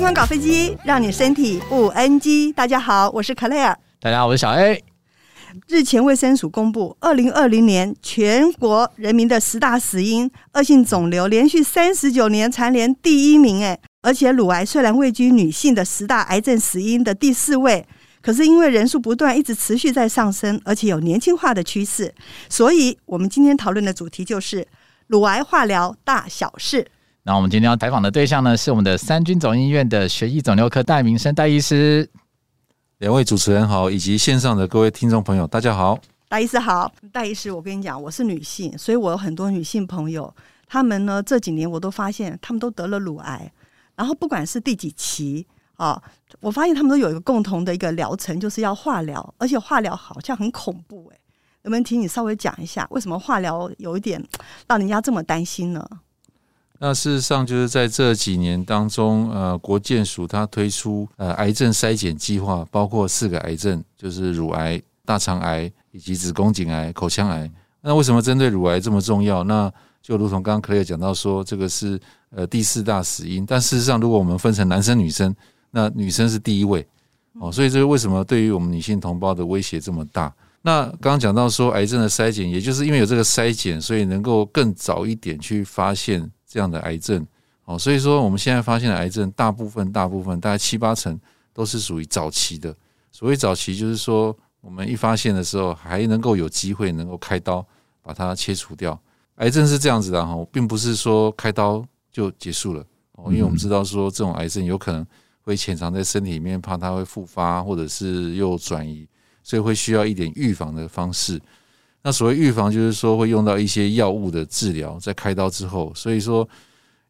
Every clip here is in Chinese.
健康搞飞机，让你身体不 NG。大家好，我是 Claire。大家好，我是小 A。日前卫生署公布，二零二零年全国人民的十大死因，恶性肿瘤连续三十九年蝉联第一名。哎，而且乳癌虽然位居女性的十大癌症死因的第四位，可是因为人数不断一直持续在上升，而且有年轻化的趋势，所以我们今天讨论的主题就是乳癌化疗大小事。那我们今天要采访的对象呢，是我们的三军总医院的血液肿瘤科戴明生戴医师。两位主持人好，以及线上的各位听众朋友，大家好。戴医师好，戴医师，我跟你讲，我是女性，所以我有很多女性朋友，她们呢这几年我都发现，她们都得了乳癌，然后不管是第几期啊、哦，我发现她们都有一个共同的一个疗程，就是要化疗，而且化疗好像很恐怖哎，能不能请你稍微讲一下，为什么化疗有一点让人家这么担心呢？那事实上，就是在这几年当中，呃，国健署它推出呃癌症筛检计划，包括四个癌症，就是乳癌、大肠癌以及子宫颈癌、口腔癌。那为什么针对乳癌这么重要？那就如同刚刚 Claire 讲到说，这个是呃第四大死因。但事实上，如果我们分成男生女生，那女生是第一位哦。所以这是为什么对于我们女性同胞的威胁这么大？那刚刚讲到说，癌症的筛检，也就是因为有这个筛检，所以能够更早一点去发现。这样的癌症，哦，所以说我们现在发现的癌症，大部分、大部分，大概七八成都是属于早期的。所谓早期，就是说我们一发现的时候，还能够有机会能够开刀把它切除掉。癌症是这样子的哈，并不是说开刀就结束了哦，因为我们知道说这种癌症有可能会潜藏在身体里面，怕它会复发或者是又转移，所以会需要一点预防的方式。那所谓预防，就是说会用到一些药物的治疗，在开刀之后，所以说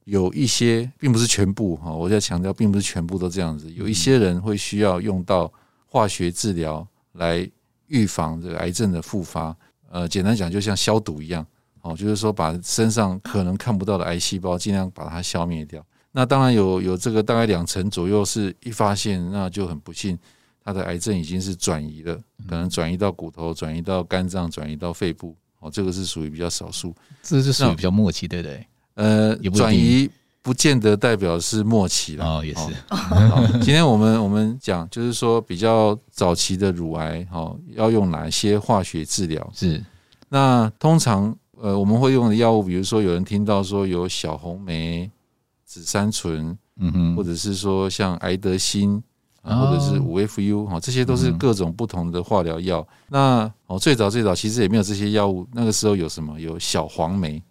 有一些并不是全部哈，我在强调，并不是全部都这样子，有一些人会需要用到化学治疗来预防这个癌症的复发。呃，简单讲，就像消毒一样，哦，就是说把身上可能看不到的癌细胞尽量把它消灭掉。那当然有有这个大概两成左右是一发现，那就很不幸。他的癌症已经是转移了，可能转移到骨头，转移到肝脏，转移到肺部。哦，这个是属于比较少数，这是属于比较末期，对不对？呃，转移不见得代表是末期了。哦，也是。今天我们我们讲，就是说比较早期的乳癌，哈，要用哪些化学治疗？是。那通常，呃，我们会用的药物，比如说有人听到说有小红莓、紫杉醇，嗯哼，或者是说像癌德欣。或者是五 FU 哈，这些都是各种不同的化疗药。那哦，最早最早其实也没有这些药物。那个时候有什么？有小黄梅，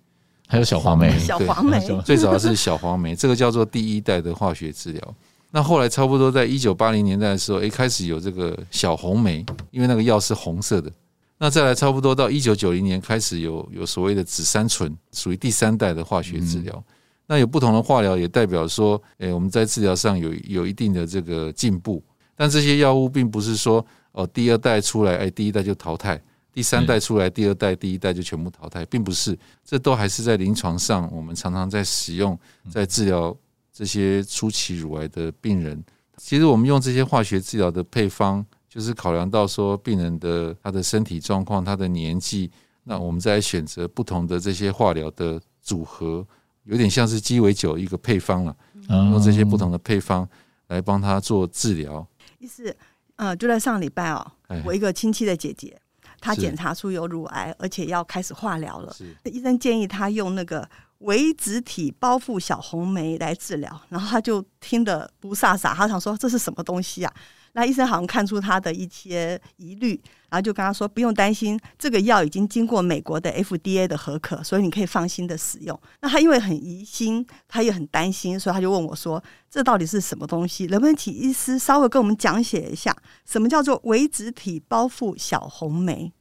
还有小黄梅。小黄梅最早是小黄梅，这个叫做第一代的化学治疗。那后来差不多在一九八零年代的时候，一开始有这个小红梅，因为那个药是红色的。那再来差不多到一九九零年开始有有所谓的紫杉醇，属于第三代的化学治疗。那有不同的化疗，也代表说，诶，我们在治疗上有有一定的这个进步。但这些药物并不是说，哦，第二代出来，哎，第一代就淘汰；第三代出来，第二代、第一代就全部淘汰，并不是。这都还是在临床上，我们常常在使用，在治疗这些初期乳癌的病人。其实我们用这些化学治疗的配方，就是考量到说病人的他的身体状况、他的年纪，那我们再选择不同的这些化疗的组合。有点像是鸡尾酒一个配方了，用这些不同的配方来帮他做治疗。意思，呃，就在上礼拜哦，我一个亲戚的姐姐，她检查出有乳癌，而且要开始化疗了。医生建议她用那个微子体包覆小红莓来治疗，然后她就听得不飒飒，她想说这是什么东西啊？那医生好像看出他的一些疑虑，然后就跟他说不用担心，这个药已经经过美国的 FDA 的核可，所以你可以放心的使用。那他因为很疑心，他也很担心，所以他就问我说：“这到底是什么东西？能不能请医师稍微跟我们讲解一下，什么叫做微子体包覆小红莓？”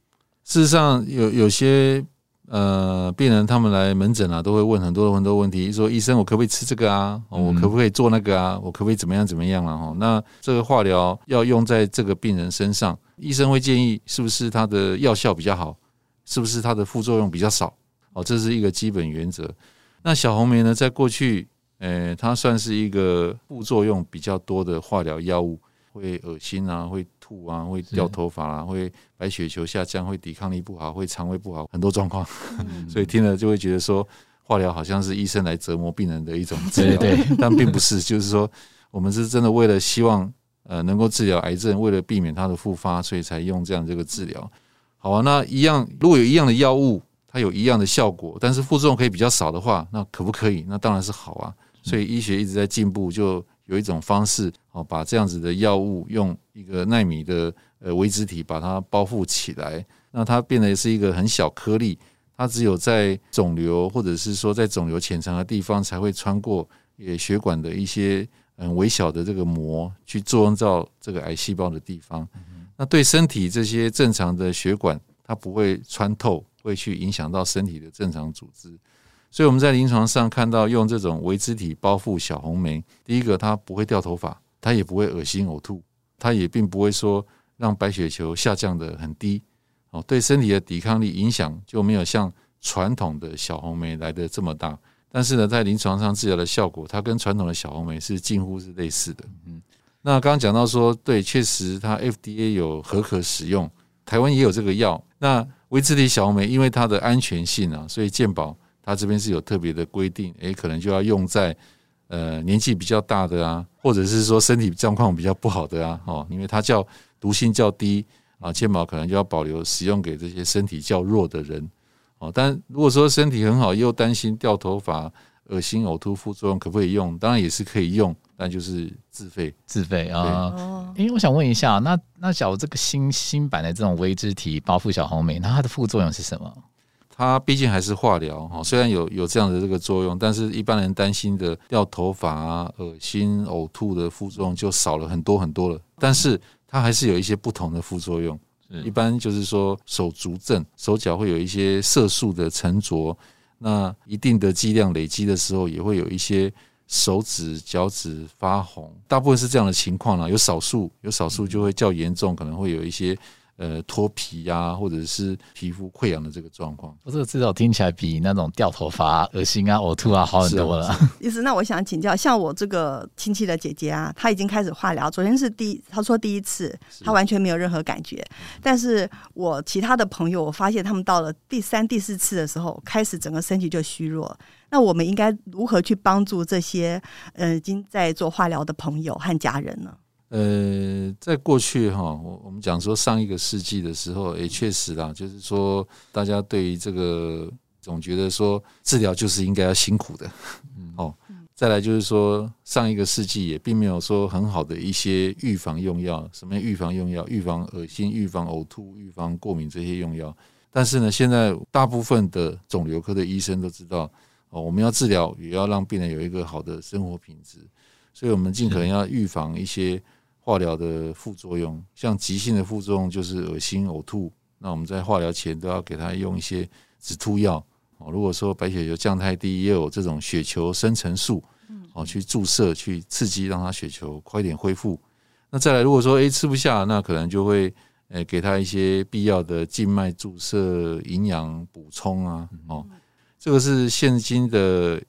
事实上，有有些。呃，病人他们来门诊啊，都会问很多很多问题，说医生，我可不可以吃这个啊？我可不可以做那个啊？我可不可以怎么样怎么样了？哈，那这个化疗要用在这个病人身上，医生会建议是不是它的药效比较好，是不是它的副作用比较少？哦，这是一个基本原则。那小红梅呢，在过去，呃，它算是一个副作用比较多的化疗药物，会恶心啊，会。吐啊，会掉头发啊，会白血球下降，会抵抗力不好，会肠胃不好，很多状况。所以听了就会觉得说，化疗好像是医生来折磨病人的一种治疗，对对对，但并不是。就是说，我们是真的为了希望呃能够治疗癌症，为了避免它的复发，所以才用这样这个治疗。好啊，那一样如果有一样的药物，它有一样的效果，但是副作用可以比较少的话，那可不可以？那当然是好啊。所以医学一直在进步，就有一种方式哦，把这样子的药物用一个纳米的呃微质体把它包覆起来，那它变得是一个很小颗粒，它只有在肿瘤或者是说在肿瘤潜藏的地方才会穿过也血管的一些很微小的这个膜去作用到这个癌细胞的地方。那对身体这些正常的血管，它不会穿透，会去影响到身体的正常组织。所以我们在临床上看到用这种微质体包覆小红梅，第一个它不会掉头发，它也不会恶心呕吐，它也并不会说让白血球下降得很低哦，对身体的抵抗力影响就没有像传统的小红梅来得这么大。但是呢，在临床上治疗的效果，它跟传统的小红梅是近乎是类似的。嗯，那刚刚讲到说，对，确实它 FDA 有核可使用，台湾也有这个药。那微质体小红梅因为它的安全性啊，所以健保。它这边是有特别的规定，诶，可能就要用在呃年纪比较大的啊，或者是说身体状况比较不好的啊，哦，因为它叫毒性较低啊，健保可能就要保留使用给这些身体较弱的人哦。但如果说身体很好，又担心掉头发、恶心、呕吐副作用，可不可以用？当然也是可以用，但就是自费，自费啊。因为我想问一下，那那假如这个新新版的这种微质体包覆小红莓，那它的副作用是什么？它毕竟还是化疗哈，虽然有有这样的这个作用，但是一般人担心的掉头发啊、恶心、呕吐的副作用就少了很多很多了。但是它还是有一些不同的副作用，一般就是说手足症，手脚会有一些色素的沉着，那一定的剂量累积的时候，也会有一些手指、脚趾发红，大部分是这样的情况啦，有少数有少数就会较严重，可能会有一些。呃，脱皮呀、啊，或者是皮肤溃疡的这个状况，我这个至少听起来比那种掉头发、恶心啊、呕吐啊好很多了。意思，那我想请教，像我这个亲戚的姐姐啊，她已经开始化疗，昨天是第一，她说第一次，她完全没有任何感觉。但是我其他的朋友，我发现他们到了第三、第四次的时候，开始整个身体就虚弱。那我们应该如何去帮助这些呃已经在做化疗的朋友和家人呢？呃，在过去哈，我我们讲说上一个世纪的时候，也确实啦，就是说大家对于这个总觉得说治疗就是应该要辛苦的，哦，再来就是说上一个世纪也并没有说很好的一些预防用药，什么预防用药，预防恶心、预防呕吐、预防过敏这些用药。但是呢，现在大部分的肿瘤科的医生都知道，哦，我们要治疗也要让病人有一个好的生活品质，所以我们尽可能要预防一些。化疗的副作用，像急性的副作用就是恶心、呕吐。那我们在化疗前都要给他用一些止吐药。哦，如果说白血球降太低，也有这种血球生成素，哦，去注射去刺激，让他血球快点恢复。那再来，如果说诶吃不下，那可能就会诶给他一些必要的静脉注射、营养补充啊。哦，这个是现今的。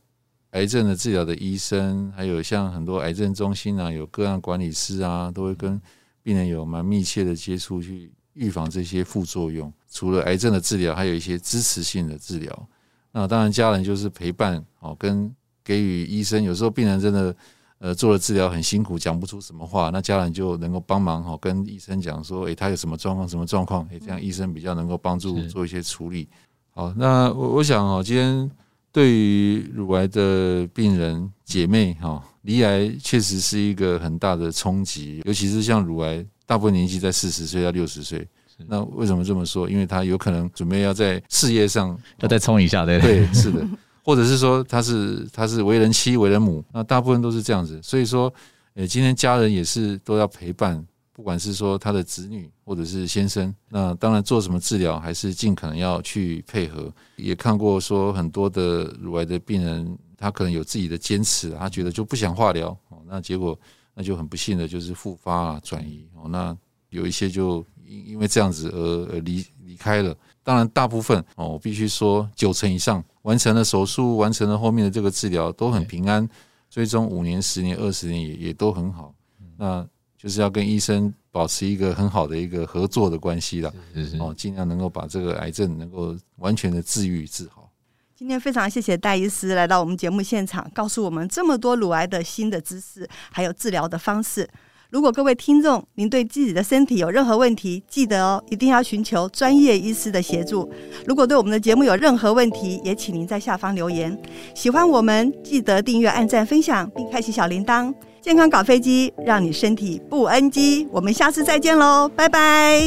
癌症的治疗的医生，还有像很多癌症中心啊，有个案管理师啊，都会跟病人有蛮密切的接触，去预防这些副作用。除了癌症的治疗，还有一些支持性的治疗。那当然，家人就是陪伴哦，跟给予医生。有时候病人真的呃做了治疗很辛苦，讲不出什么话，那家人就能够帮忙哦，跟医生讲说，诶，他有什么状况，什么状况，诶，这样医生比较能够帮助做一些处理。好，那我我想哦，今天。对于乳癌的病人姐妹哈，离癌确实是一个很大的冲击，尤其是像乳癌，大部分年纪在四十岁到六十岁。那为什么这么说？因为他有可能准备要在事业上要再冲一下，对对，是的，或者是说他是他是为人妻、为人母，那大部分都是这样子。所以说，呃，今天家人也是都要陪伴。不管是说他的子女或者是先生，那当然做什么治疗还是尽可能要去配合。也看过说很多的乳癌的病人，他可能有自己的坚持，他觉得就不想化疗哦，那结果那就很不幸的就是复发啊转移哦，那有一些就因因为这样子而而离离开了。当然大部分哦，我必须说九成以上完成了手术，完成了后面的这个治疗都很平安，最终五年、十年、二十年也也都很好。那就是要跟医生保持一个很好的一个合作的关系了，哦，尽量能够把这个癌症能够完全的治愈治好。今天非常谢谢戴医师来到我们节目现场，告诉我们这么多乳癌的新的知识，还有治疗的方式。如果各位听众您对自己的身体有任何问题，记得哦，一定要寻求专业医师的协助。如果对我们的节目有任何问题，也请您在下方留言。喜欢我们，记得订阅、按赞、分享，并开启小铃铛。健康搞飞机，让你身体不 NG。我们下次再见喽，拜拜，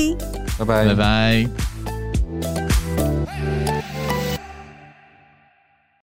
拜拜，拜拜。